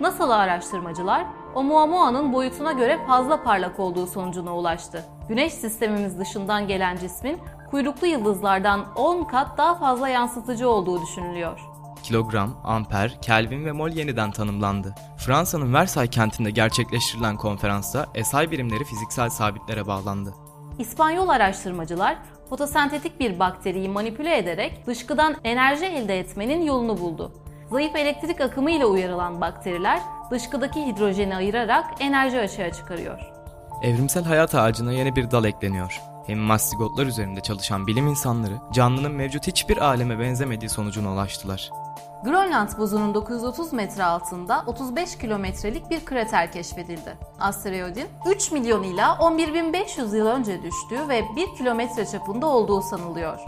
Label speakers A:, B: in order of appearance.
A: NASA'lı araştırmacılar Oumuamua'nın boyutuna göre fazla parlak olduğu sonucuna ulaştı. Güneş sistemimiz dışından gelen cismin kuyruklu yıldızlardan 10 kat daha fazla yansıtıcı olduğu düşünülüyor.
B: Kilogram, amper, Kelvin ve mol yeniden tanımlandı. Fransa'nın Versailles kentinde gerçekleştirilen konferansta SI birimleri fiziksel sabitlere bağlandı.
A: İspanyol araştırmacılar fotosentetik bir bakteriyi manipüle ederek dışkıdan enerji elde etmenin yolunu buldu. Zayıf elektrik akımı ile uyarılan bakteriler dışkıdaki hidrojeni ayırarak enerji açığa çıkarıyor.
B: Evrimsel hayat ağacına yeni bir dal ekleniyor. Hem mastigotlar üzerinde çalışan bilim insanları canlının mevcut hiçbir aleme benzemediği sonucuna ulaştılar.
A: Grönland buzunun 930 metre altında 35 kilometrelik bir krater keşfedildi. Asteroidin 3 milyon ila 11.500 yıl önce düştüğü ve 1 kilometre çapında olduğu sanılıyor.